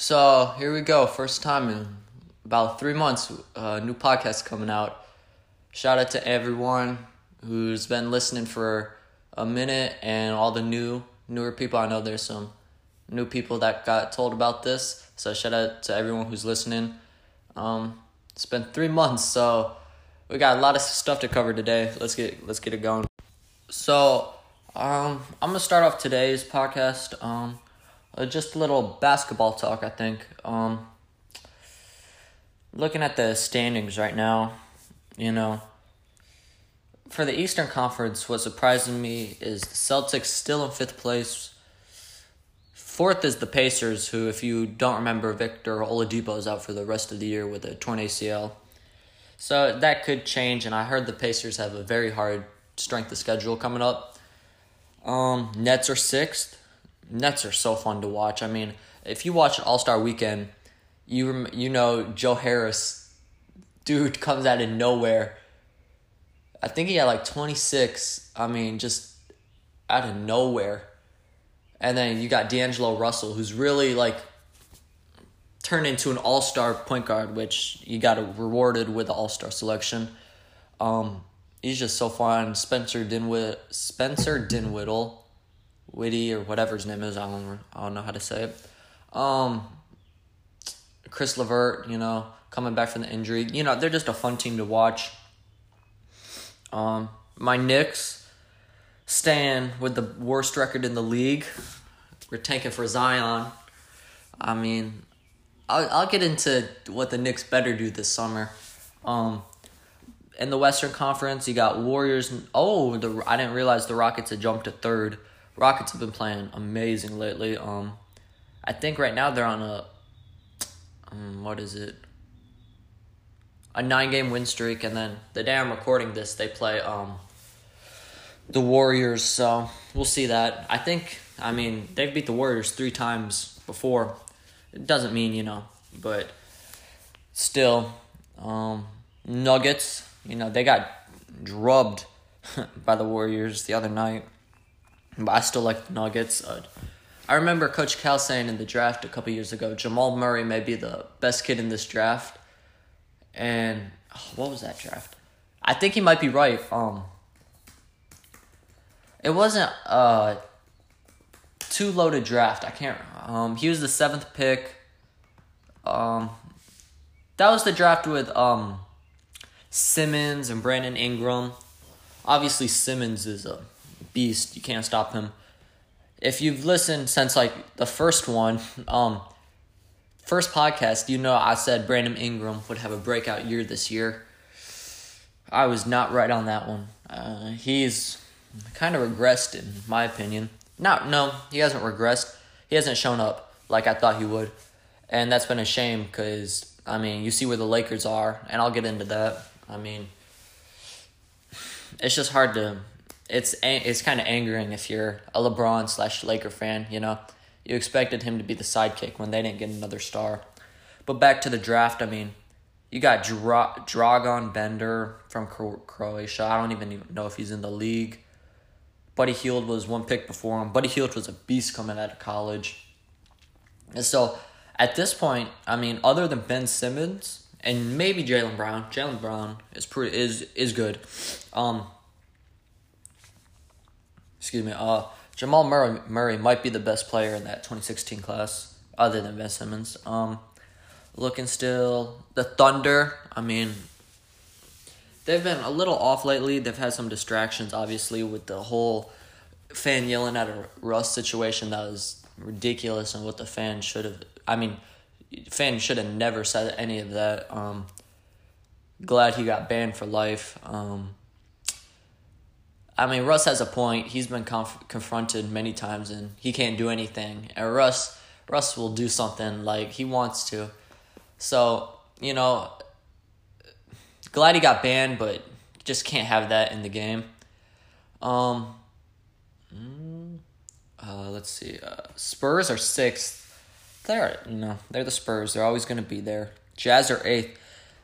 So here we go. First time in about three months, uh, new podcast coming out. Shout out to everyone who's been listening for a minute and all the new newer people. I know there's some new people that got told about this. So shout out to everyone who's listening. Um, it's been three months, so we got a lot of stuff to cover today. Let's get let's get it going. So um, I'm gonna start off today's podcast. Um, uh, just a little basketball talk. I think. Um, looking at the standings right now, you know, for the Eastern Conference, what surprises me is the Celtics still in fifth place. Fourth is the Pacers, who, if you don't remember, Victor Oladipo is out for the rest of the year with a torn ACL. So that could change, and I heard the Pacers have a very hard strength of schedule coming up. Um, Nets are sixth. Nets are so fun to watch. I mean, if you watch All Star Weekend, you you know Joe Harris, dude comes out of nowhere. I think he had like twenty six. I mean, just out of nowhere. And then you got D'Angelo Russell, who's really like turned into an all star point guard, which you got rewarded with the all star selection. Um, he's just so fun. Spencer Dinwiddie, Spencer Dinwiddie, Witty or whatever his name is. I don't, I don't know how to say it. Um, Caris LeVert, you know, coming back from the injury. You know, they're just a fun team to watch. Um, my Knicks stand with the worst record in the league. We're tanking for Zion. I mean, I'll, I'll get into what the Knicks better do this summer. Um, in the Western Conference, you got Warriors. Oh, the I didn't realize the Rockets had jumped to third. Rockets have been playing amazing lately. Um, I think right now they're on a um, what is it? A nine game win streak, and then the day I'm recording this, they play um the Warriors. So we'll see that. I think. I mean, they've beat the Warriors three times before. It doesn't mean you know, but still, um, Nuggets. You know, they got drubbed by the Warriors the other night. But I still like the Nuggets. Uh, I remember Coach Cal saying in the draft a couple years ago, Jamal Murray may be the best kid in this draft. And oh, what was that draft? I think he might be right. Um, it wasn't a too loaded draft. I can't. Um, he was the seventh pick. Um, that was the draft with um, Simmons and Brandon Ingram. Obviously, Simmons is a beast. You can't stop him. If you've listened since like the first one, um, first podcast, you know I said Brandon Ingram would have a breakout year this year. I was not right on that one. Uh, he's kind of regressed in my opinion. No, no, he hasn't regressed. He hasn't shown up like I thought he would, and that's been a shame because I mean you see where the Lakers are, and I'll get into that. I mean, it's just hard to it's it's kind of angering if you're a LeBron slash Laker fan. You know, you expected him to be the sidekick when they didn't get another star. But back to the draft. I mean, you got Dra- Dragan Bender from Croatia. I don't even know if he's in the league. Buddy Hield was one pick before him. Buddy Hield was a beast coming out of college. And so at this point, I mean, other than Ben Simmons and maybe Jaylen Brown, Jaylen Brown is pretty is is good. Um, excuse me, uh, Jamal Murray, Murray might be the best player in that 2016 class, other than Ben Simmons. Um, looking still, the Thunder, I mean, they've been a little off lately. They've had some distractions, obviously, with the whole fan yelling at a Russ situation that was ridiculous and what the fan should have. I mean, fan should have never said any of that. Um, glad he got banned for life. Um, I mean, Russ has a point. He's been conf- confronted many times, and he can't do anything. And Russ, Russ will do something like he wants to. So you know, glad he got banned, but just can't have that in the game. Um, mm, uh, let's see. Uh, Spurs are sixth. They're you know they're the Spurs. They're always going to be there. Jazz are eighth.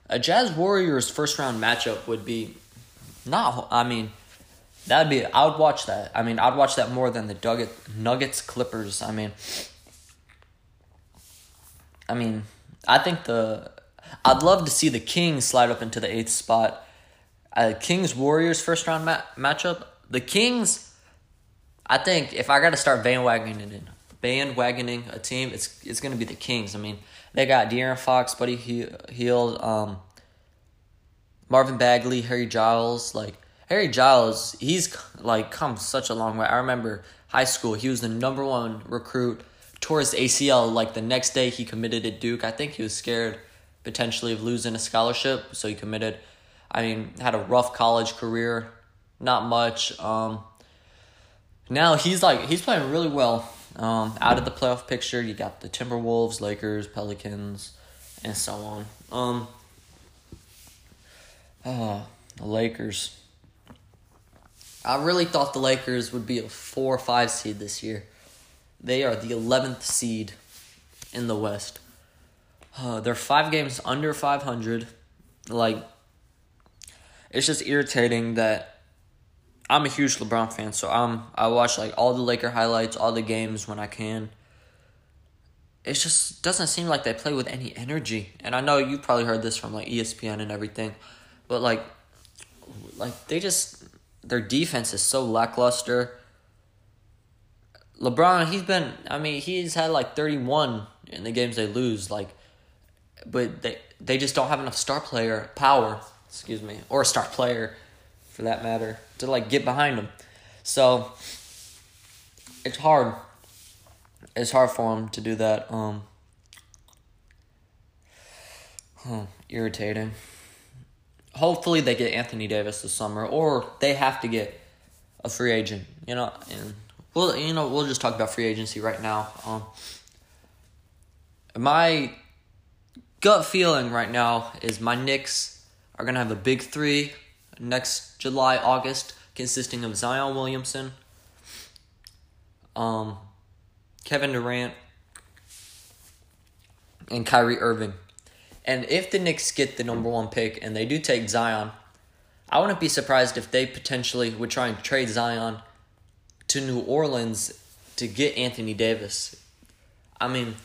A Jazz Warriors first round matchup would be not. I mean That'd be. I would watch that. I mean, I'd watch that more than the Nugget, Nuggets Clippers. I mean, I mean, I think the I'd love to see the Kings slide up into the eighth spot. Uh, Kings Warriors first round ma- matchup. The Kings, I think if I got to start bandwagoning bandwagoning a team, it's it's gonna be the Kings. I mean, they got De'Aaron Fox, Buddy Hield, um, Marvin Bagley, Harry Giles. Like Harry Giles, he's like come such a long way. I remember high school, he was the number one recruit. Tore his ACL like the next day he committed at Duke. I think he was scared potentially of losing a scholarship, so he committed. I mean, had a rough college career, not much. Um, now he's like he's playing really well. Um, out of the playoff picture, you got the Timberwolves, Lakers, Pelicans, and so on. Um, oh, the Lakers. I really thought the Lakers would be a four or five seed this year. They are the 11th seed in the West. Uh, they're five games under 500. Like, it's just irritating that I'm a huge LeBron fan, so I'm I watch like all the Laker highlights, all the games when I can. It just doesn't seem like they play with any energy. And I know you probably heard this from like ESPN and everything, but like like they just their defense is so lackluster. LeBron, he's been I mean, he's had like 31 in the games they lose like but they they just don't have enough star player power, excuse me, or a star player for that matter to like get behind them. So it's hard. It's hard for him to do that. Um, huh, irritating. Hopefully they get Anthony Davis this summer, or they have to get a free agent. You know, and well, you know, we'll just talk about free agency right now. Um, my gut feeling right now is my Knicks are gonna have a big three next July, August, consisting of Zion Williamson, um, Kevin Durant, and Kyrie Irving. And if the Knicks get the number one pick and they do take Zion, I wouldn't be surprised if they potentially would try and trade Zion to New Orleans to get Anthony Davis. I mean,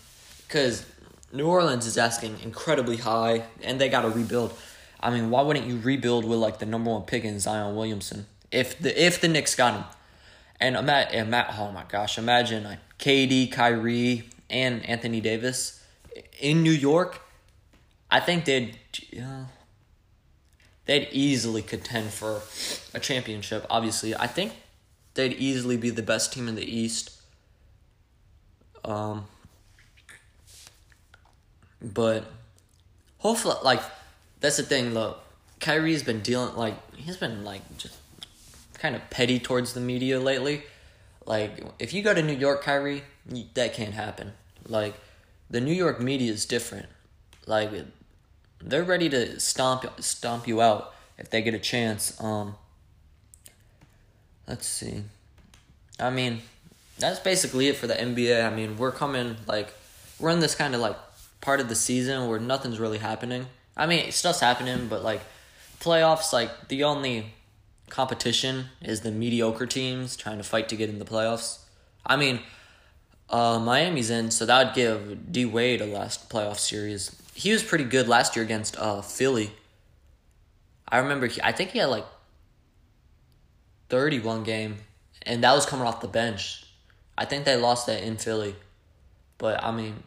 because New Orleans is asking incredibly high and they got to rebuild. I mean, why wouldn't you rebuild with like the number one pick in Zion Williamson if the if the Knicks got him? And Matt, and Matt, oh my gosh, imagine like KD, Kyrie, and Anthony Davis in New York. I think they'd uh, they'd easily contend for a championship. Obviously, I think they'd easily be the best team in the East. Um, but hopefully, like that's the thing. Look, Kyrie's been dealing like he's been like just kind of petty towards the media lately. Like if you go to New York, Kyrie, that can't happen. Like the New York media is different. Like they're ready to stomp stomp you out if they get a chance. Um let's see. I mean, that's basically it for the NBA. I mean, we're coming like we're in this kind of like part of the season where nothing's really happening. I mean, stuff's happening, but like playoffs, like the only competition is the mediocre teams trying to fight to get in the playoffs. I mean, uh, Miami's in, so that would give D Wade a last playoff series. He was pretty good last year against uh, Philly. I remember, he, I think he had like 31 game, and that was coming off the bench. I think they lost that in Philly. But, I mean,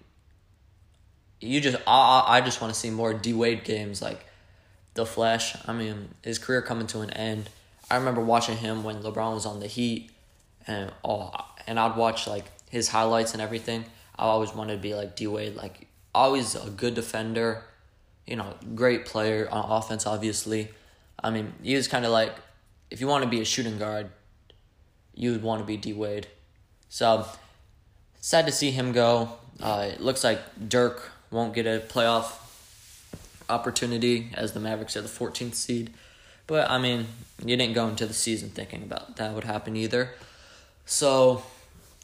you just I I just want to see more D Wade games like the Flash. I mean, his career coming to an end. I remember watching him when LeBron was on the Heat, and oh, and I'd watch like his highlights and everything. I always wanted to be like D Wade, like always a good defender, you know, great player on offense. Obviously, I mean, he was kind of like if you want to be a shooting guard, you would want to be D Wade. So sad to see him go. Uh, it looks like Dirk won't get a playoff opportunity as the Mavericks are the 14th seed. But I mean, you didn't go into the season thinking about that would happen either. So,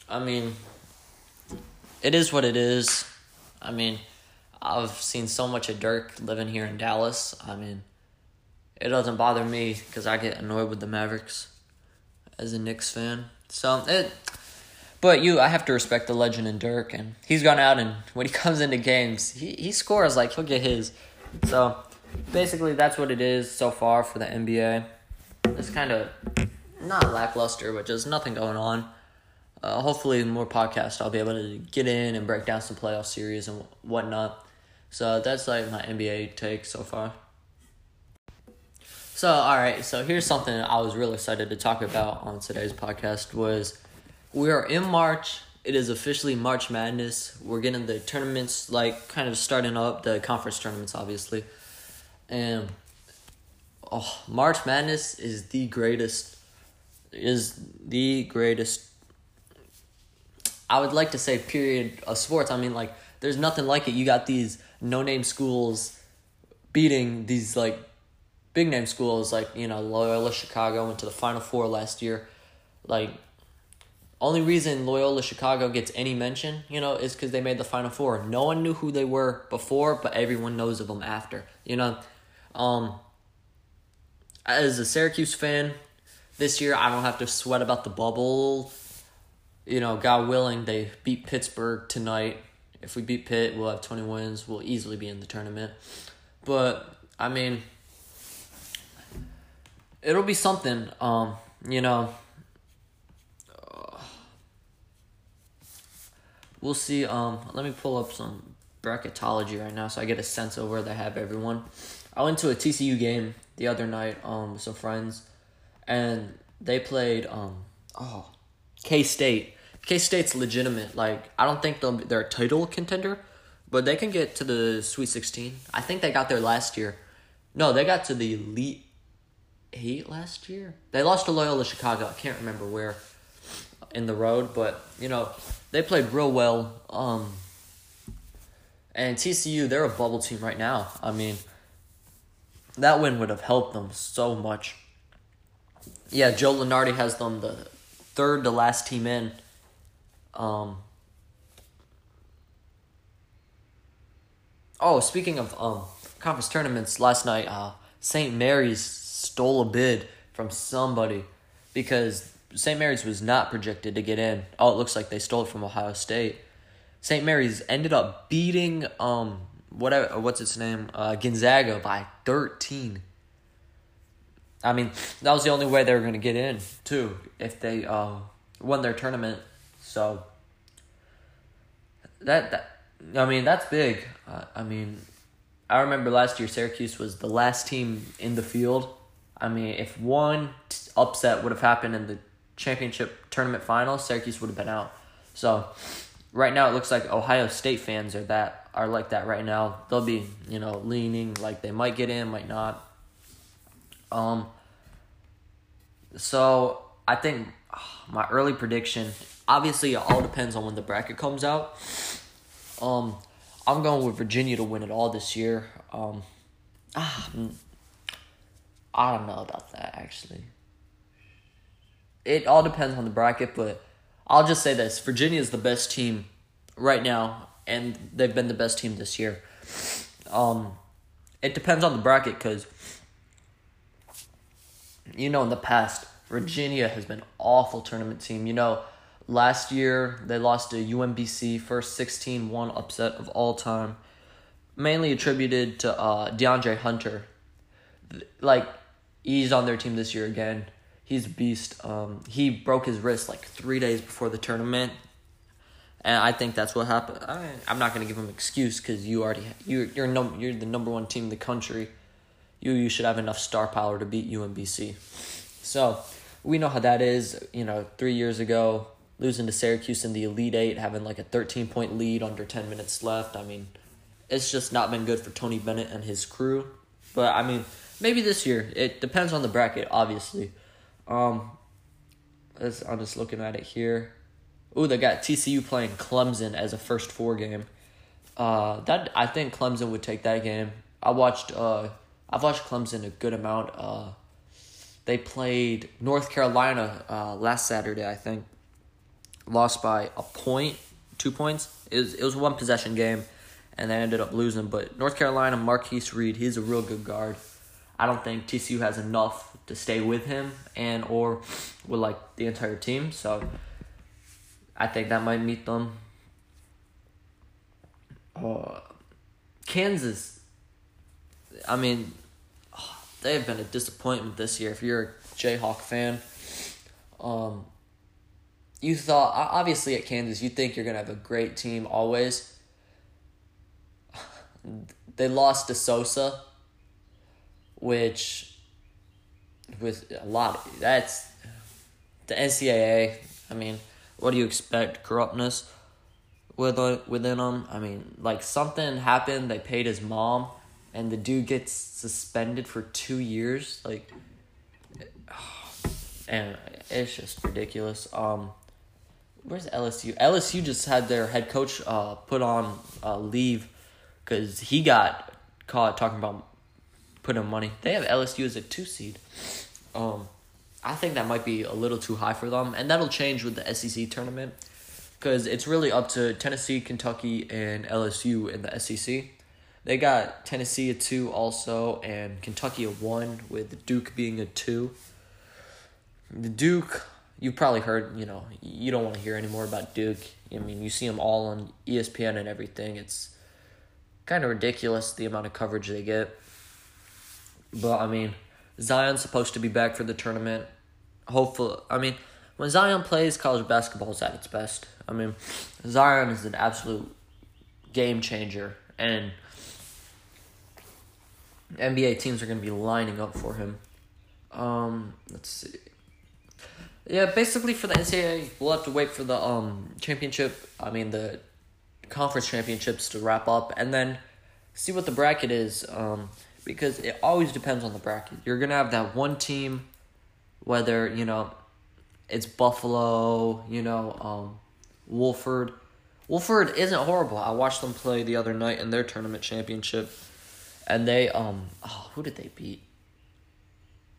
I mean, it is what it is. I mean, I've seen so much of Dirk living here in Dallas. I mean, it doesn't bother me because I get annoyed with the Mavericks as a Knicks fan. So it, but you, I have to respect the legend in Dirk, and he's gone out and when he comes into games, he he scores like he'll get his. So basically, that's what it is so far for the NBA. It's kind of not lackluster, but just nothing going on. Uh, hopefully, more podcasts I'll be able to get in and break down some playoff series and whatnot. So that's like my NBA take so far. So all right, so here's something I was really excited to talk about on today's podcast was we are in March. It is officially March Madness. We're getting the tournaments like kind of starting up, the conference tournaments obviously. And oh, March Madness is the greatest is the greatest I would like to say period of sports. I mean like there's nothing like it. You got these no name schools beating these like big name schools like, you know, Loyola Chicago went to the final four last year. Like only reason Loyola Chicago gets any mention, you know, is because they made the Final Four. No one knew who they were before, but everyone knows of them after. You know, um, as a Syracuse fan, this year I don't have to sweat about the bubble. You know, God willing, they beat Pittsburgh tonight. If we beat Pitt, we'll have 20 wins. We'll easily be in the tournament. But, I mean, it'll be something. Um, you know, we'll see. Um, let me pull up some bracketology right now so I get a sense of where they have everyone. I went to a TCU game the other night um, with some friends, and they played um, oh K State. K State's legitimate. Like I don't think they're a title contender, but they can get to the Sweet Sixteen. I think they got there last year. No, they got to the Elite Eight last year. They lost to Loyola Chicago. I can't remember where in the road, but you know they played real well. Um, and TCU, they're a bubble team right now. I mean, that win would have helped them so much. Yeah, Joe Lunardi has them the third to last team in. Um, oh, speaking of um, conference tournaments, last night uh, St. Mary's stole a bid from somebody because St. Mary's was not projected to get in. Oh, it looks like they stole it from Ohio State. St. Mary's ended up beating um whatever what's its name uh, Gonzaga by thirteen. I mean that was the only way they were going to get in too if they uh, won their tournament. So that that I mean that's big. Uh, I mean I remember last year Syracuse was the last team in the field. I mean if one upset would have happened in the championship tournament final, Syracuse would have been out. So right now it looks like Ohio State fans are that are like that right now. They'll be, you know, leaning like they might get in, might not. Um so I think my early prediction obviously it all depends on when the bracket comes out. Um I'm going with Virginia to win it all this year. Um ah, I don't know about that actually it all depends on the bracket, but I'll just say this: Virginia is the best team right now, and they've been the best team this year. Um, it depends on the bracket because you know in the past Virginia has been awful tournament team. You know, last year they lost to UMBC, first 16-1 upset of all time, mainly attributed to uh, DeAndre Hunter. Like he's on their team this year again he's a beast. Um, he broke his wrist like three days before the tournament, and I think that's what happened. I, am not gonna give him an excuse because you already you you're num you're the number one team in the country. You you should have enough star power to beat UMBC. So we know how that is. You know, three years ago, losing to Syracuse in the Elite Eight, having like a 13 point lead under 10 minutes left. I mean, it's just not been good for Tony Bennett and his crew. But I mean, maybe this year. It depends on the bracket, obviously. Um, I'm just looking at it here. Ooh, they got TCU playing Clemson as a first four game. Uh, that I think Clemson would take that game. I watched. Uh, I've watched Clemson a good amount. Uh, they played North Carolina uh, last Saturday. I think lost by a point, two points. It was it was one possession game, and they ended up losing. But North Carolina, Marcquise Reed, he's a real good guard. I don't think TCU has enough to stay with him and or with like the entire team. So I think that might meet them. Uh, Kansas. I mean, they've been a disappointment this year. If you're a Jayhawk fan, um, you thought obviously at Kansas you think you're gonna have a great team always. They lost to Sosa, which with a lot of, that's the NCAA. I mean, what do you expect? Corruptness within within them. I mean, like something happened. They paid his mom, and the dude gets suspended for two years. Like, and it's just ridiculous. Um, where's LSU? LSU just had their head coach uh put on uh, leave because he got caught talking about putting money. They have LSU as a two seed. Um, I think that might be a little too high for them, and that'll change with the SEC tournament because it's really up to Tennessee, Kentucky, and LSU in the SEC. They got Tennessee a two also, and Kentucky a one, with Duke being a two. The Duke, you've probably heard, you know, you don't want to hear any more about Duke. I mean, you see them all on ESPN and everything. It's kind of ridiculous the amount of coverage they get. But I mean, Zion's supposed to be back for the tournament. Hopefully, I mean, when Zion plays, college basketball is at its best. I mean, Zion is an absolute game changer, and NBA teams are going to be lining up for him. Um, let's see. Yeah, basically for the NCAA, we'll have to wait for the um championship. I mean the conference championships to wrap up, and then see what the bracket is. Um, because it always depends on the bracket. You're gonna have that one team, whether you know, it's Buffalo, you know, um, Wolford. Wofford isn't horrible. I watched them play the other night in their tournament championship, and they um, oh, who did they beat?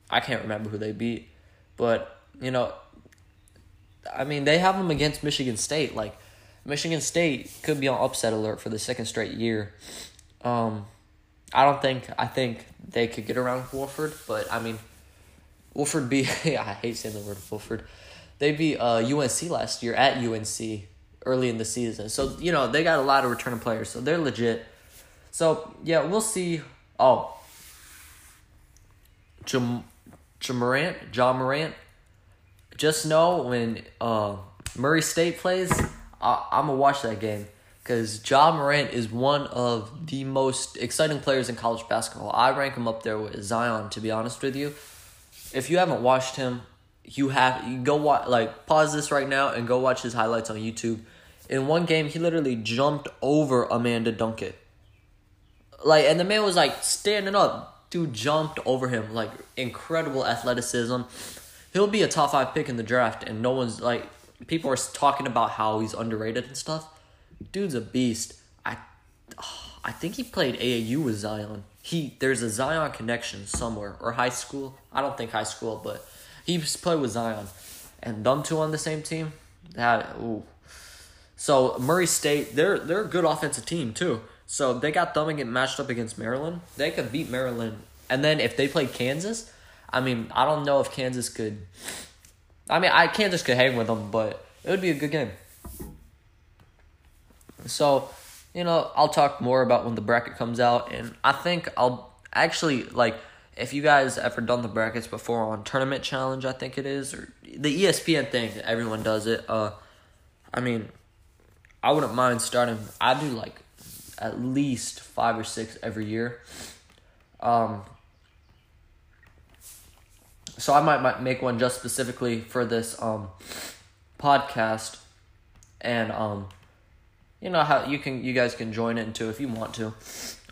I can't remember who they beat, but you know, I mean, they have them against Michigan State. Like, Michigan State could be on upset alert for the second straight year. Um, I don't think I think they could get around Wolford, but I mean, Wolford beat. I hate saying the word Wolford. They beat uh, UNC last year at UNC early in the season, so you know they got a lot of returning players, so they're legit. So yeah, we'll see. Oh, Jam, Jamorant, John Morant. Just know when uh, Murray State plays, I, I'm gonna watch that game because Ja Morant is one of the most exciting players in college basketball. I rank him up there with Zion, to be honest with you. If you haven't watched him, you have you go watch like pause this right now and go watch his highlights on YouTube. In one game, he literally jumped over Amanda Dunkett. Like, and the man was like standing up. Dude jumped over him. Like, incredible athleticism. He'll be a top five pick in the draft, and no one's like, people are talking about how he's underrated and stuff dude's a beast. I, oh, I think he played AAU with Zion. He there's a Zion connection somewhere or high school. I don't think high school, but he played with Zion, and them two on the same team. That ooh. So Murray State, they're they're a good offensive team too. So they got them and get matched up against Maryland. They could beat Maryland, and then if they play Kansas, I mean I don't know if Kansas could. I mean I Kansas could hang with them, but it would be a good game. So, you know, I'll talk more about when the bracket comes out, and I think I'll actually like if you guys ever done the brackets before on Tournament Challenge, I think it is, or the ESPN thing, everyone does it. Uh, I mean, I wouldn't mind starting. I do like at least five or six every year. Um, so I might, might make one just specifically for this um podcast, and um you know how you can you guys can join it into if you want to.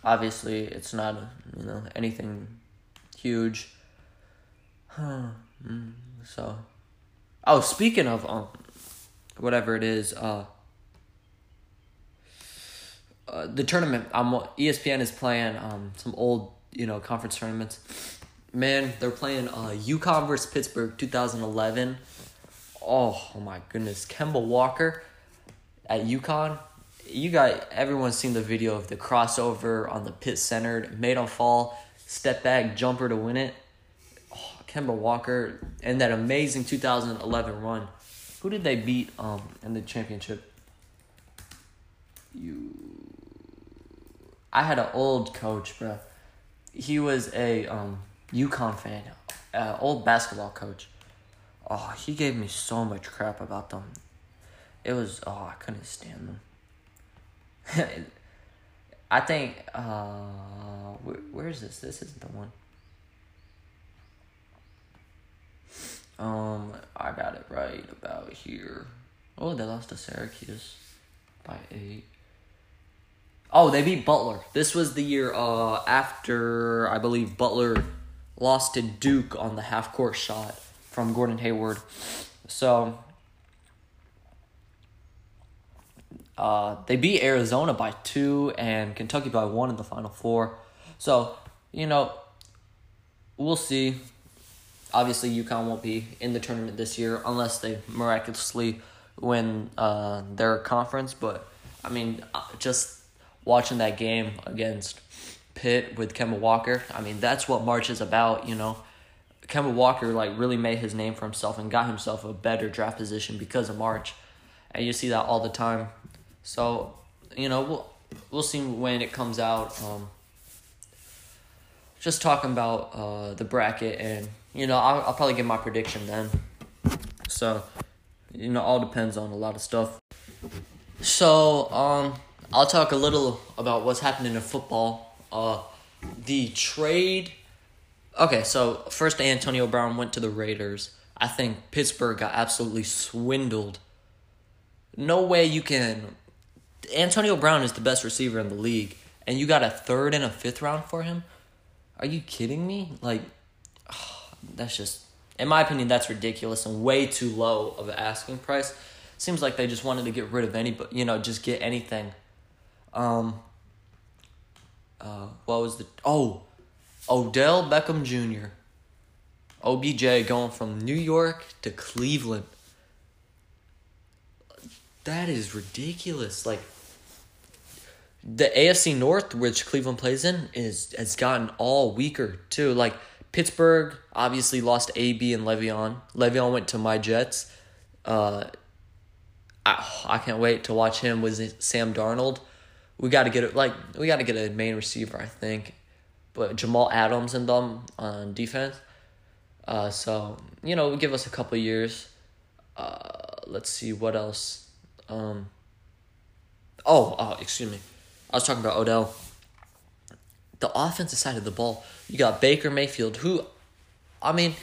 Obviously, it's not you know anything huge. Mm, so, oh, speaking of um, whatever it is, uh, uh, the tournament. Um, ESPN is playing um some old you know conference tournaments. Man, they're playing uh UConn versus Pittsburgh 2011. Oh, oh my goodness, Kemba Walker at UConn you got everyone's seen the video of the crossover on the pit centered, made on fall, step back jumper to win it. Oh, Kemba Walker and that amazing 2011 run. Who did they beat um in the championship? You. I had an old coach, bro. He was a um UConn fan, uh, old basketball coach. Oh, he gave me so much crap about them. It was oh, I couldn't stand them. I think uh where, where is this? This isn't the one. Um, I got it right about here. Oh, they lost to Syracuse by eight. Oh, they beat Butler. This was the year uh after I believe Butler lost to Duke on the half court shot from Gordon Hayward. So uh, they beat Arizona by two and Kentucky by one in the final four. So, you know, we'll see. Obviously, UConn won't be in the tournament this year unless they miraculously win uh, their conference. But, I mean, uh, just watching that game against Pitt with Kemba Walker, I mean, that's what March is about, you know. Kemba Walker, like, really made his name for himself and got himself a better draft position because of March. And you see that all the time. So, you know, we'll, we'll see when it comes out. Um, just talking about uh, the bracket, and you know, I'll, I'll probably give my prediction then. So, you know, all depends on a lot of stuff. So, um, I'll talk a little about what's happening in football. Uh, the trade. Okay, so first Antonio Brown went to the Raiders. I think Pittsburgh got absolutely swindled. No way you can. Antonio Brown is the best receiver in the league, and you got a third and a fifth round for him. Are you kidding me? Like, oh, that's just, in my opinion, that's ridiculous and way too low of an asking price. Seems like they just wanted to get rid of any, you know, just get anything. Um. Uh, what was the oh, Odell Beckham Jr. OBJ going from New York to Cleveland. That is ridiculous. Like the AFC North, which Cleveland plays in, is has gotten all weaker too. Like Pittsburgh obviously lost AB and Le'Veon. Le'Veon went to my Jets. Uh, I, I can't wait to watch him with Sam Darnold. We got to get it like we got to get a main receiver, I think. But Jamal Adams and them on defense. Uh, so you know, give us a couple years. Uh, let's see what else. Um. Oh, oh, excuse me. I was talking about Odell. The offensive side of the ball, you got Baker Mayfield, who, I mean,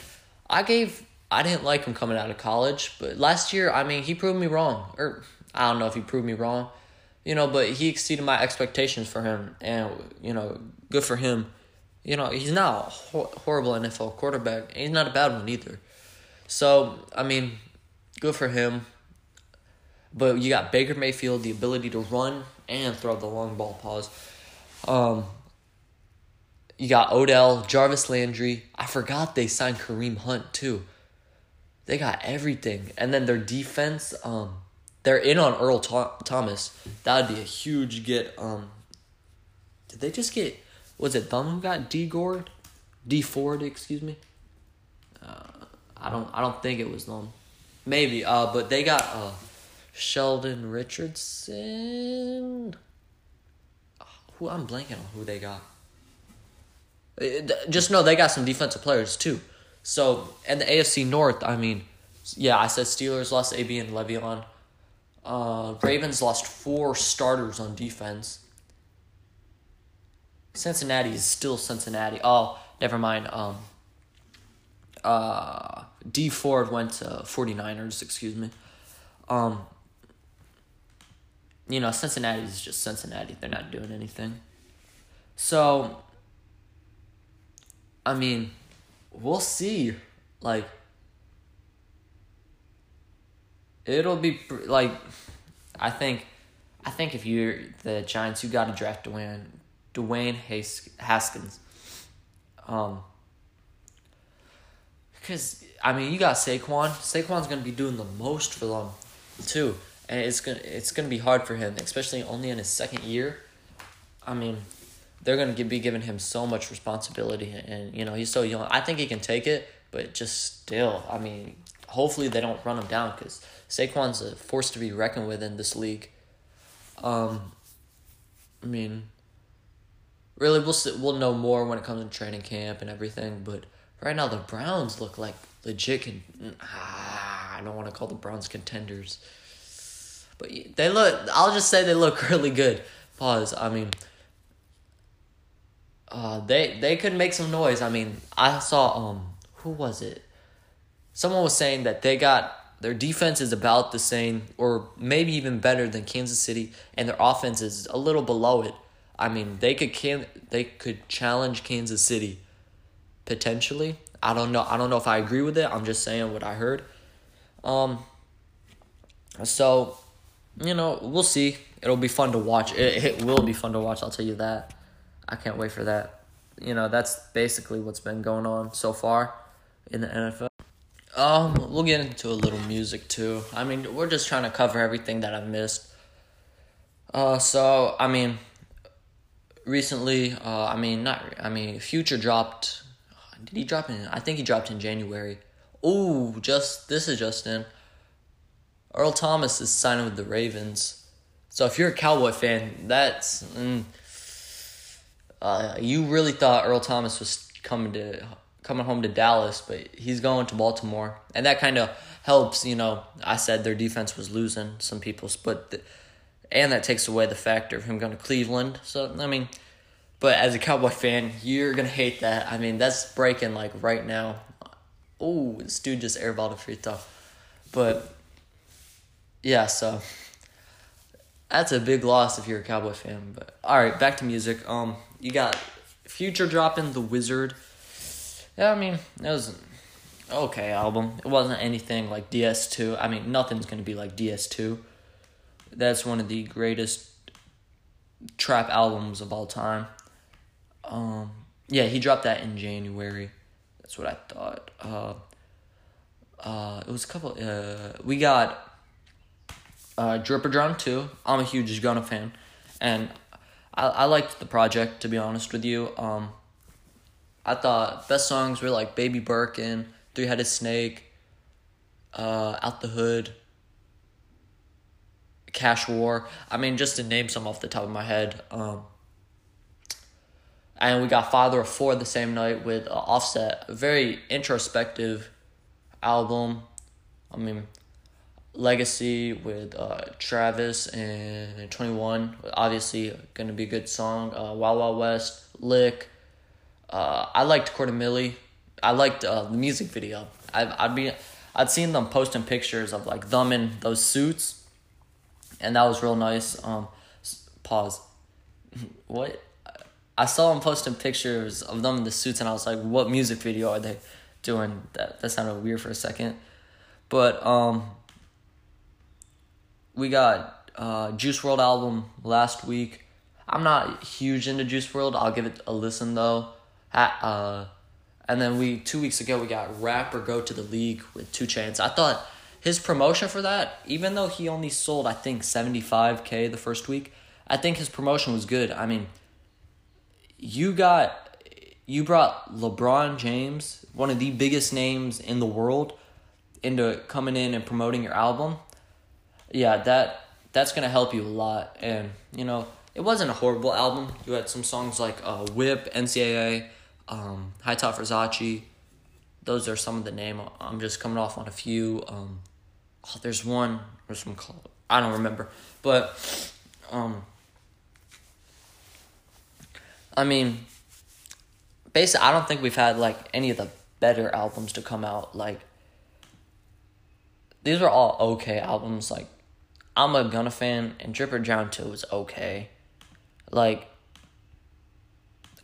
I gave, I didn't like him coming out of college, but last year, I mean, he proved me wrong. Or, I don't know if he proved me wrong, you know, but he exceeded my expectations for him, and, you know, good for him. You know, he's not a horrible NFL quarterback, he's not a bad one either. So, I mean, good for him. But you got Baker Mayfield, the ability to run and throw the long ball pause. Um, you got Odell, Jarvis Landry. I forgot they signed Kareem Hunt too. They got everything, and then their defense. Um, they're in on Earl Thomas. That would be a huge get. Um, did they just get? Was it them who got D Gord, D Ford? Excuse me. Uh, I don't. I don't think it was them. Maybe. Uh, but they got uh Sheldon Richardson. Who I'm blanking on who they got. Just know they got some defensive players too. So and the AFC North, I mean, yeah, I said Steelers lost AB and Le'Veon. Uh, Ravens lost four starters on defense. Cincinnati is still Cincinnati. Oh, never mind. Um, uh, Dee Ford went to 49ers, excuse me. Um, you know, Cincinnati is just Cincinnati. They're not doing anything. So, I mean, we'll see. Like, it'll be like, I think, I think if you're the Giants, you got to draft Dwayne, Dwayne Haskins. Um, because I mean, you got Saquon. Saquon's gonna be doing the most for them, too and it's gonna it's gonna be hard for him, especially only in his second year. I mean, they're gonna be giving him so much responsibility, and you know he's so young. I think he can take it, but just still, I mean, hopefully they don't run him down because Saquon's a force to be reckoned with in this league. Um, I mean, really, we'll we'll know more when it comes to training camp and everything. But right now, the Browns look like legit. Can, ah, I don't want to call the Browns contenders, but they look. I'll just say they look really good. Pause. I mean, uh, they they could make some noise. I mean, I saw um, who was it? Someone was saying that they got their defense is about the same or maybe even better than Kansas City and their offense is a little below it. I mean, they could can they could challenge Kansas City potentially. I don't know. I don't know if I agree with it. I'm just saying what I heard. Um so, you know, we'll see. It'll be fun to watch. It, it will be fun to watch, I'll tell you that. I can't wait for that. You know, that's basically what's been going on so far in the NFL. Um, we'll get into a little music too. I mean, we're just trying to cover everything that I've missed. Uh, so I mean, recently, uh, I mean, not, I mean, Future dropped. Did he drop in? I think he dropped in January. Oh, just this is Justin. Earl Thomas is signing with the Ravens. So if you're a Cowboy fan, that's mm, uh, you really thought Earl Thomas was coming to coming home to Dallas, but he's going to Baltimore, and that kind of helps. You know, I said their defense was losing some people, but the, and that takes away the factor of him going to Cleveland. So I mean, but as a Cowboy fan, you're gonna hate that. I mean, that's breaking like right now. Oh, this dude just airballed a free throw, but yeah, so that's a big loss if you're a Cowboy fan. But all right, back to music. Um, you got Future dropping The Wizard. Yeah, I mean, it was okay album. It wasn't anything like DS2. I mean, nothing's going to be like DS2. That's one of the greatest trap albums of all time. Um, yeah, he dropped that in January. That's what I thought. Uh, uh, it was a couple. Uh, we got uh, Drip or Drown 2. I'm a huge Gunna fan. And I, I liked the project, to be honest with you. Um, I thought best songs were like Baby Birkin, Three Headed Snake, uh, Out the Hood, Cash War. I mean, just to name some off the top of my head. Um, and we got Father of Four the same night with uh, Offset. A very introspective album. I mean, Legacy with uh, Travis and 21. Obviously, going to be a good song. Uh, Wild Wild West, Lick. Uh, I liked Court Millie. I liked uh, the music video. I, I'd be, I'd seen them posting pictures of like them in those suits, and that was real nice. Um, pause. what? I saw them posting pictures of them in the suits, and I was like, "What music video are they doing?" That that sounded weird for a second, but um, we got uh, Juice WRLD album last week. I'm not huge into Juice WRLD. I'll give it a listen though. Uh, and then we two weeks ago we got Rap or Go to the League with 2 Chainz. I thought his promotion for that, even though he only sold I think 75k the first week, I think his promotion was good. I mean, you got you brought LeBron James, one of the biggest names in the world, into coming in and promoting your album yeah, that that's gonna help you a lot. And you know, it wasn't a horrible album. You had some songs like uh, Whip, NCAA, um, High Top Versace. Those are some of the name. I'm just coming off on a few. Um, oh, there's one. There's some. I don't remember, but um, I mean, basically, I don't think we've had like any of the better albums to come out. Like these are all okay albums. Like I'm a Gunna fan, and Drip or Drown 2 was okay. Like,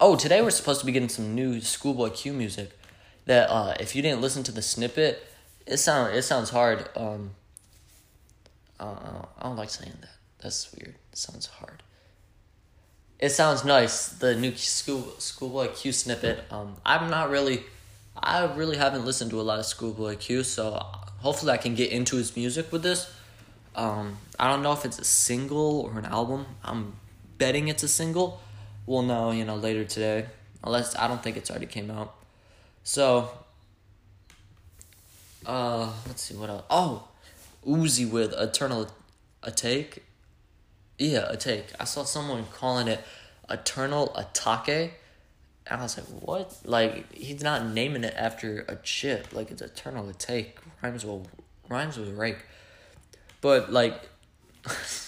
oh, today we're supposed to be getting some new Schoolboy Q music. That uh, if you didn't listen to the snippet, it sound it sounds hard. Um, uh, I don't like saying that. That's weird. It sounds hard. It sounds nice. The new school Schoolboy Q snippet. Um, I'm not really. I really haven't listened to a lot of Schoolboy Q, so hopefully I can get into his music with this. Um, I don't know if it's a single or an album. I'm betting it's a single. We'll know, you know, later today. Unless I don't think it's already came out. So Uh, let's see what else. Oh, Uzi with Eternal Atake. Yeah, Atake. I saw someone calling it Eternal Atake. And I was like, what? Like, he's not naming it after a chip. Like, it's Eternal Atake. Rhymes with, rhymes with rake. But, like,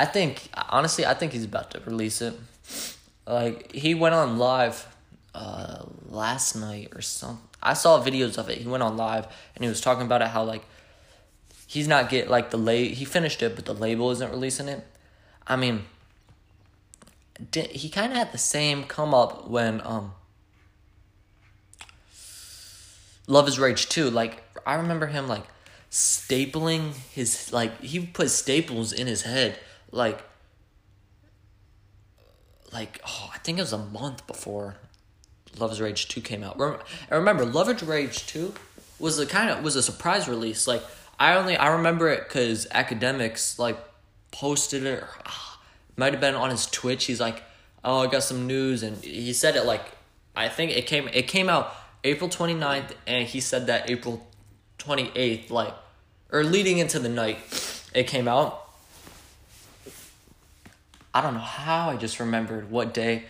I think, honestly, I think he's about to release it. Like, he went on live uh, last night or something. I saw videos of it. He went on live and he was talking about it how, like, he's not get like the late he finished it but the label isn't releasing it i mean did, he kind of had the same come up when um Luv Is Rage 2 like i remember him like stapling his like he put staples in his head like like oh i think it was a month before Love's rage 2 came out i remember Love's rage 2 was a kind of was a surprise release like I only I remember it because Akademiks like posted it. Uh, might have been on his Twitch. He's like, "Oh, I got some news," and he said it like I think it came it came out April 29th, and he said that April twenty eighth, like or leading into the night, it came out. I don't know how I just remembered what day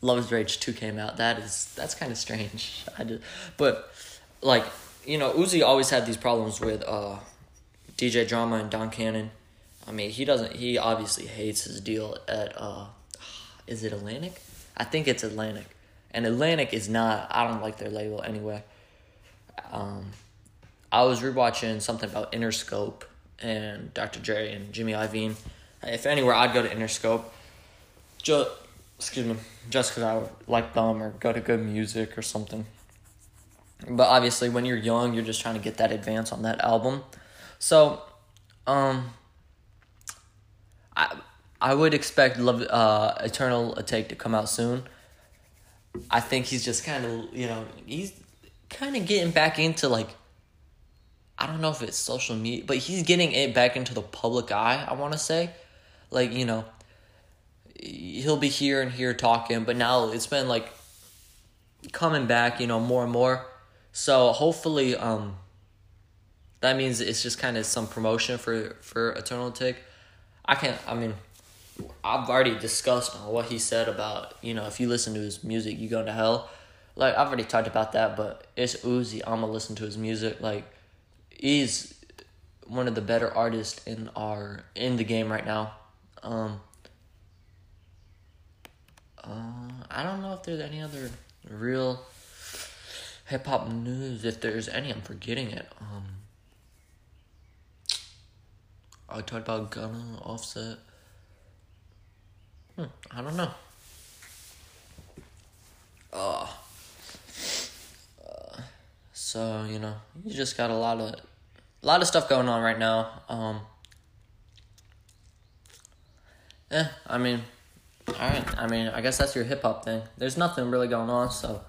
Love's Rage 2 came out. That is that's kind of strange. I did, but like you know, Uzi always had these problems with uh, DJ Drama and Don Cannon. I mean, he doesn't. He obviously hates his deal at. Uh, is it Atlantic? I think it's Atlantic, and Atlantic is not. I don't like their label anyway. Um, I was rewatching something about Interscope and Dr. Dre and Jimmy Iovine. If anywhere, I'd go to Interscope. Just excuse me, just because I like them or go to G.O.O.D. Music or something. But obviously, when you're young, you're just trying to get that advance on that album. So, um, I I would expect Love uh, Eternal Atake to come out soon. I think he's just kind of you know he's kind of getting back into like I don't know if it's social media, but he's getting it back into the public eye. I want to say, like you know, he'll be here and here talking, but now it's been like coming back, you know, more and more. So hopefully, um, that means it's just kind of some promotion for for Eternal Atake I can't. I mean, I've already discussed what he said about you know if you listen to his music you go to hell. Like I've already talked about that, but it's Uzi. I'm gonna listen to his music. Like he's one of the better artists in our in the game right now. Um, uh, I don't know if there's any other real hip hop news, if there's any, I'm forgetting it. Um, I talked about Gunna, Offset. Hmm, I don't know. Uh, uh, so you know, you just got a lot of, a lot of stuff going on right now. Um, yeah, I mean, all right. I mean, I guess that's your hip hop thing. There's nothing really going on, so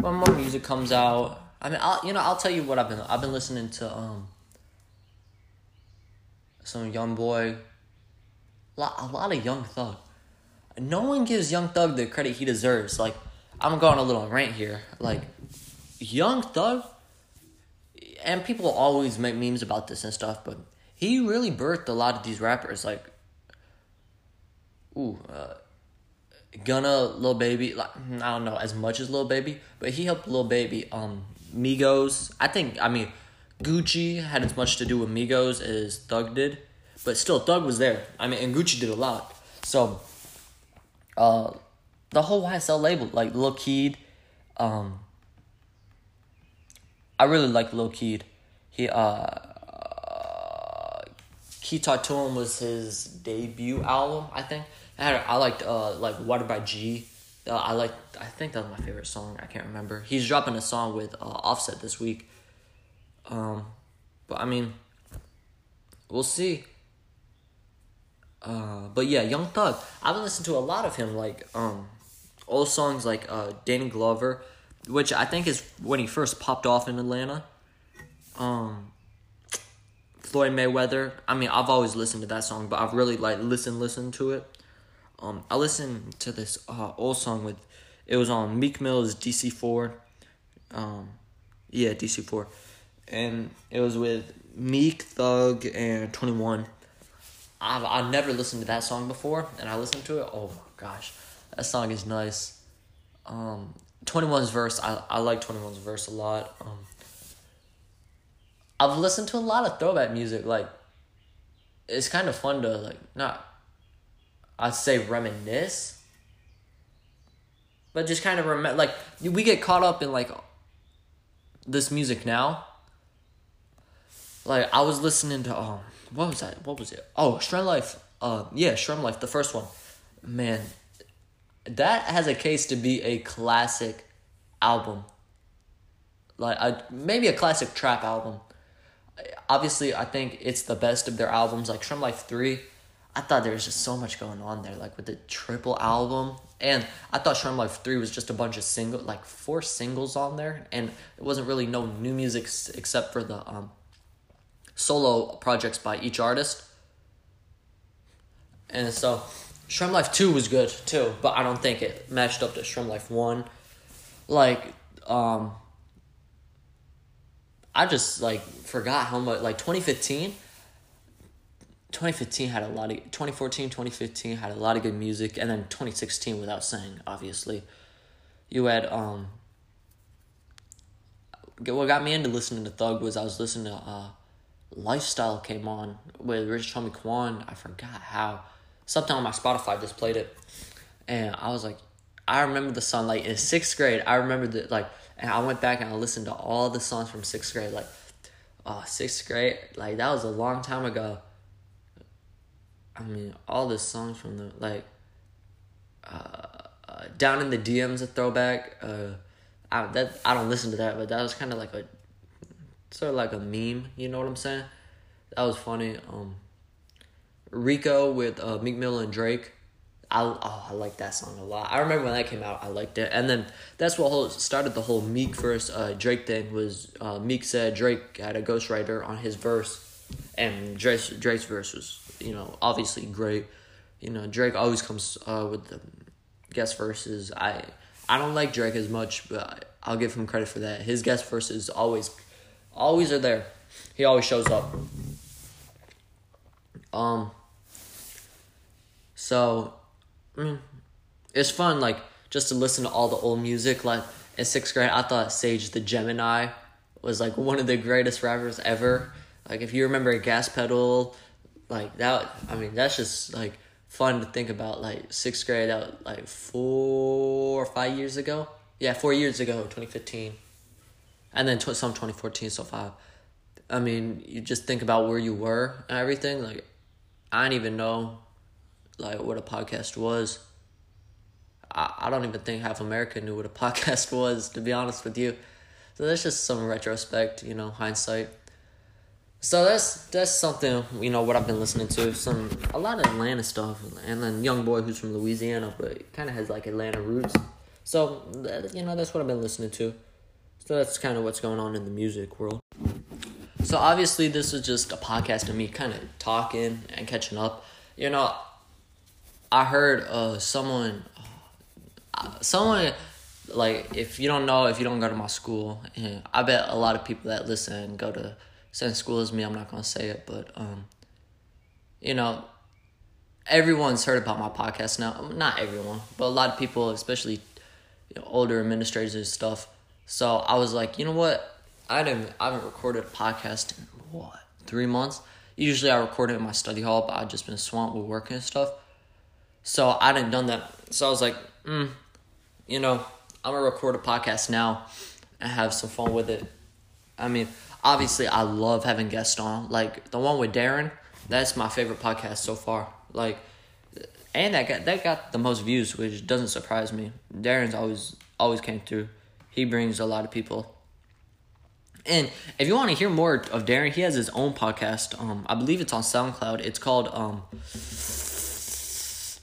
when more music comes out, I mean, I'll you know I'll tell you what I've been I've been listening to um some young boy, a lot, a lot of Young Thug. No one gives Young Thug the credit he deserves. Like I'm going a little rant here. Like Young Thug, and people always make memes about this and stuff, but he really birthed a lot of these rappers. Like, ooh. Uh, Gunna, Lil Baby, like I don't know as much as Lil Baby, but he helped Lil Baby. Um, Migos, I think. I mean, Gucci had as much to do with Migos as Thug did, but still, Thug was there. I mean, and Gucci did a lot. So, uh, the whole YSL label, like Lil Keed, um, I really like Lil Keed. He uh, Key Him was his debut album, I think. I, I liked uh like Water by G. Uh, I like I think that was my favorite song. I can't remember. He's dropping a song with uh, Offset this week. Um, but I mean, we'll see. Uh, but yeah, Young Thug. I've been listening to a lot of him, like um, old songs like uh, Danny Glover, which I think is when he first popped off in Atlanta. Um, Floyd Mayweather. I mean, I've always listened to that song, but I've really like listened, listened to it. Um, I listened to this uh, old song with, it was on Meek Mill's DC Four. Um, Yeah, DC four, and it was with Meek, Thug, and Twenty One. I've I've never listened to that song before, and I listened to it. Oh my gosh, that song is nice. Um, 21's verse, I I like 21's verse a lot. Um, I've listened to a lot of throwback music. Like, it's kind of fun to like not. I'd say reminisce, but just kind of remember. Like we get caught up in like this music now. Like I was listening to um what was that? What was it? Oh, SremmLife. Uh yeah, SremmLife, the first one. Man, that has a case to be a classic album. Like a, maybe a classic trap album. Obviously, I think it's the best of their albums. Like SremmLife 3, I thought there was just so much going on there, like with the triple album. And I thought SremmLife 3 was just a bunch of single, like four singles on there. And it wasn't really no new music except for the um, solo projects by each artist. And so SremmLife 2 was good too, but I don't think it matched up to SremmLife 1. Like, um, I just like forgot how much, like 2015. 2015 had a lot of 2014 2015 had a lot of good music and then 2016 without saying obviously. You had um what got me into listening to thug was i was listening to uh lifestyle came on with rich homie quan. I forgot how something on my spotify just played it. And i was like i remember the song like in sixth grade i remember that like and i went back and i listened to all the songs from sixth grade like oh sixth grade like that was a long time ago I mean, all the songs from the like, uh, uh, down in the DMs a throwback. Uh, I that I don't listen to that, but that was kind of like a sort of like a meme. You know what I'm saying? That was funny. Um, Rico with uh, Meek Mill and Drake. I oh I like that song a lot. I remember when that came out. I liked it, and then that's what whole started the whole Meek verse uh, Drake thing. Was uh, Meek said Drake had a ghostwriter on his verse, and Drake's Drake's verse was you know, obviously great. You know, Drake always comes uh, with the guest verses. I I don't like Drake as much, but I'll give him credit for that. His guest verses always always are there. He always shows up. Um so I mean it's fun like just to listen to all the old music like in sixth grade I thought Sage the Gemini was like one of the greatest rappers ever. Like if you remember Gas Pedal, like that i mean that's just like fun to think about like sixth grade out like four or five years ago. Yeah four years ago 2015 and then tw- some 2014 so five. I mean you just think about where you were and everything like i didn't even know like what a podcast was. I, I don't even think half america knew what a podcast was to be honest with you. So that's just some retrospect you know hindsight so that's that's something you know what I've been listening to some a lot of Atlanta stuff and then young boy who's from Louisiana but kind of has like Atlanta roots. So you know that's what I've been listening to. So that's kind of what's going on in the music world. So obviously this is just a podcast of me kind of talking and catching up. You know, I heard uh someone someone like if you don't know if you don't go to my school, I bet a lot of people that listen go to same school as me. I'm not gonna say it, but um, you know, everyone's heard about my podcast now. Not everyone, but a lot of people, especially you know, older administrators and stuff. So I was like, you know what? I didn't. I haven't recorded a podcast in what three months. Usually I record it in my study hall, but I've just been swamped with work and stuff. So I didn't done that. So I was like, mm, you know, I'm gonna record a podcast now and have some fun with it. I mean, obviously I love having guests on. Like the one with Darren, that's my favorite podcast so far. Like and that got that got the most views, which doesn't surprise me. Darren's always always came through. He brings a lot of people. And if you want to hear more of Darren, he has his own podcast. Um, I believe it's on SoundCloud. It's called um,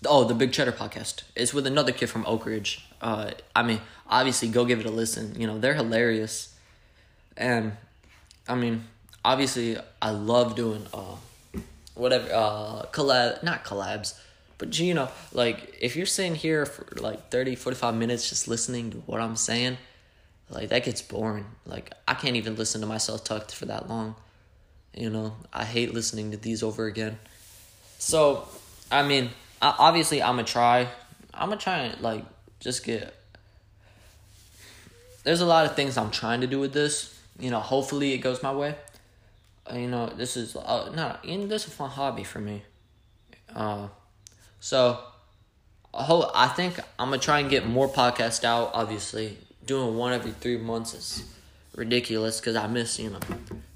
oh, the Big Cheddar Podcast. It's with another kid from Oak Ridge. Uh, I mean, obviously, go give it a listen. You know, they're hilarious, and I mean, obviously, I love doing uh, whatever uh collab, not collabs, but you know, like if you're sitting here for like 30, 45 minutes just listening to what I'm saying, like that gets boring. Like I can't even listen to myself talk for that long. You know, I hate listening to these over again. So, I mean, I, obviously I'm gonna try. I'm gonna try and like just get. There's a lot of things I'm trying to do with this. You know, hopefully it goes my way. Uh, you know, this is uh, no, you this is a fun hobby for me. Uh, so, I hope I think I'm gonna try and get more podcasts out. Obviously, doing one every three months is ridiculous because I miss you know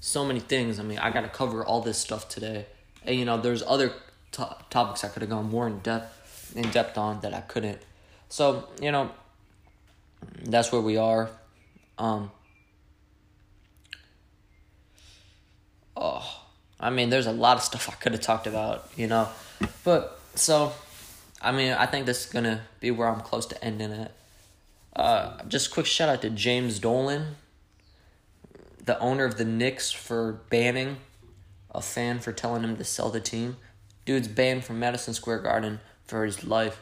so many things. I mean, I got to cover all this stuff today, and you know, there's other to- topics I could have gone more in depth in depth on that I couldn't. So you know, that's where we are. Um, oh, I mean, there's a lot of stuff I could have talked about, you know, but so, I mean, I think this is gonna be where I'm close to ending it. Uh, just quick shout out to James Dolan, the owner of the Knicks, for banning a fan for telling him to sell the team. Dude's banned from Madison Square Garden for his life.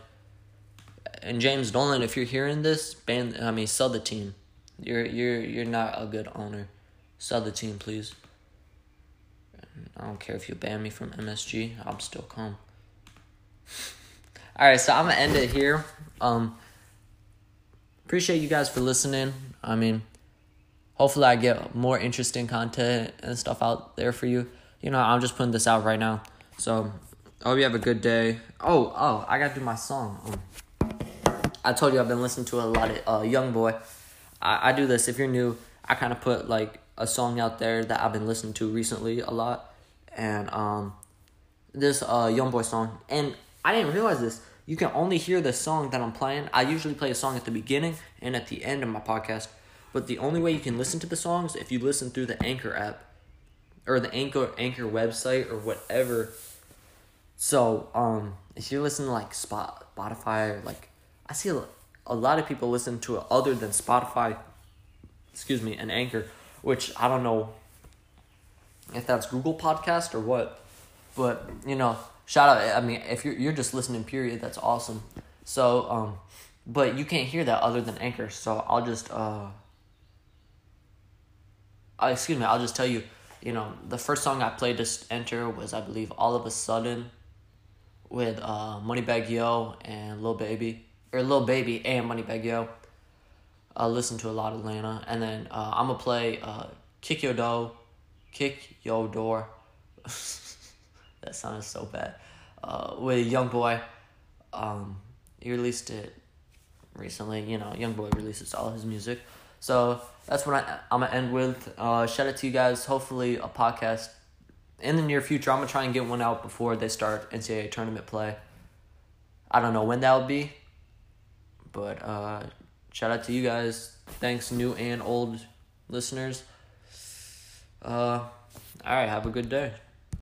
And James Dolan, if you're hearing this, ban I mean sell the team. You're you're you're not a good owner. Sell the team, please. I don't care if you ban me from MSG. I'm still calm. All right, so I'm gonna end it here. Um, appreciate you guys for listening. I mean, hopefully I get more interesting content and stuff out there for you. You know, I'm just putting this out right now. So, I hope you have a good day. Oh, oh, I gotta do my song. Um, I told you I've been listening to a lot of uh, Young Boy. I, I do this if you're new. I kind of put like a song out there that I've been listening to recently a lot, and um, this uh Young Boy song. And I didn't realize this. You can only hear the song that I'm playing. I usually play a song at the beginning and at the end of my podcast, but the only way you can listen to the songs if you listen through the Anchor app or the Anchor Anchor website or whatever. So um, if you listen to like Spot Spotify like I see a, a lot of people listen to it other than Spotify, excuse me, and Anchor, which I don't know if that's Google Podcast or what. But you know, shout out. I mean, if you're you're just listening, period, that's awesome. So, um, but you can't hear that other than Anchor. So I'll just uh, uh excuse me, I'll just tell you. You know, the first song I played to enter was I believe "All of a Sudden" with uh Moneybagg Yo and Lil Baby or Lil Baby and Moneybagg Yo. I listen to a lot of Atlanta, and then uh, I'm gonna play uh, "Kick Your Door," "Kick Your Door." that sounded so bad. Uh, with Young Boy, um, he released it recently. You know, Young Boy releases all his music, so that's what I, I'm gonna end with. Uh, shout out to you guys. Hopefully, a podcast in the near future. I'm gonna try and get one out before they start NCAA tournament play. I don't know when that'll be, but uh, shout out to you guys. Thanks, new and old listeners. Uh, all right, have a good day.